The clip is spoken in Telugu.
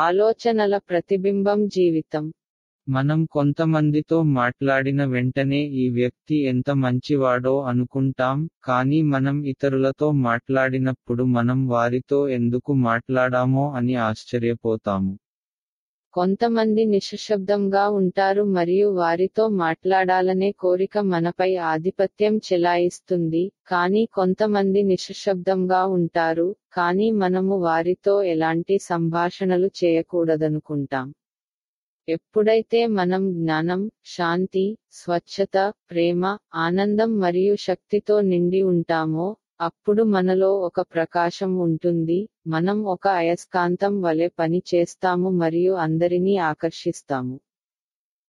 ఆలోచనల ప్రతిబింబం జీవితం. మనం కొంతమందితో మాట్లాడిన వెంటనే ఈ వ్యక్తి ఎంత మంచివాడో అనుకుంటాం కానీ మనం ఇతరులతో మాట్లాడినప్పుడు మనం వారితో ఎందుకు మాట్లాడామో అని ఆశ్చర్యపోతాము. కొంతమంది నిశ్శబ్దంగా ఉంటారు మరియు వారితో మాట్లాడాలనే కోరిక మనపై ఆధిపత్యం చెలాయిస్తుంది కానీ కొంతమంది నిశ్శబ్దంగా ఉంటారు కానీ మనము వారితో ఎలాంటి సంభాషణలు చేయకూడదనుకుంటాం. ఎప్పుడైతే మనం జ్ఞానం శాంతి స్వచ్ఛత ప్రేమ ఆనందం మరియు శక్తితో నిండి ఉంటామో అప్పుడు మనలో ఒక ప్రకాశం ఉంటుంది మనం ఒక అయస్కాంతం వలె పని చేస్తాము మరియు అందరినీ ఆకర్షిస్తాము.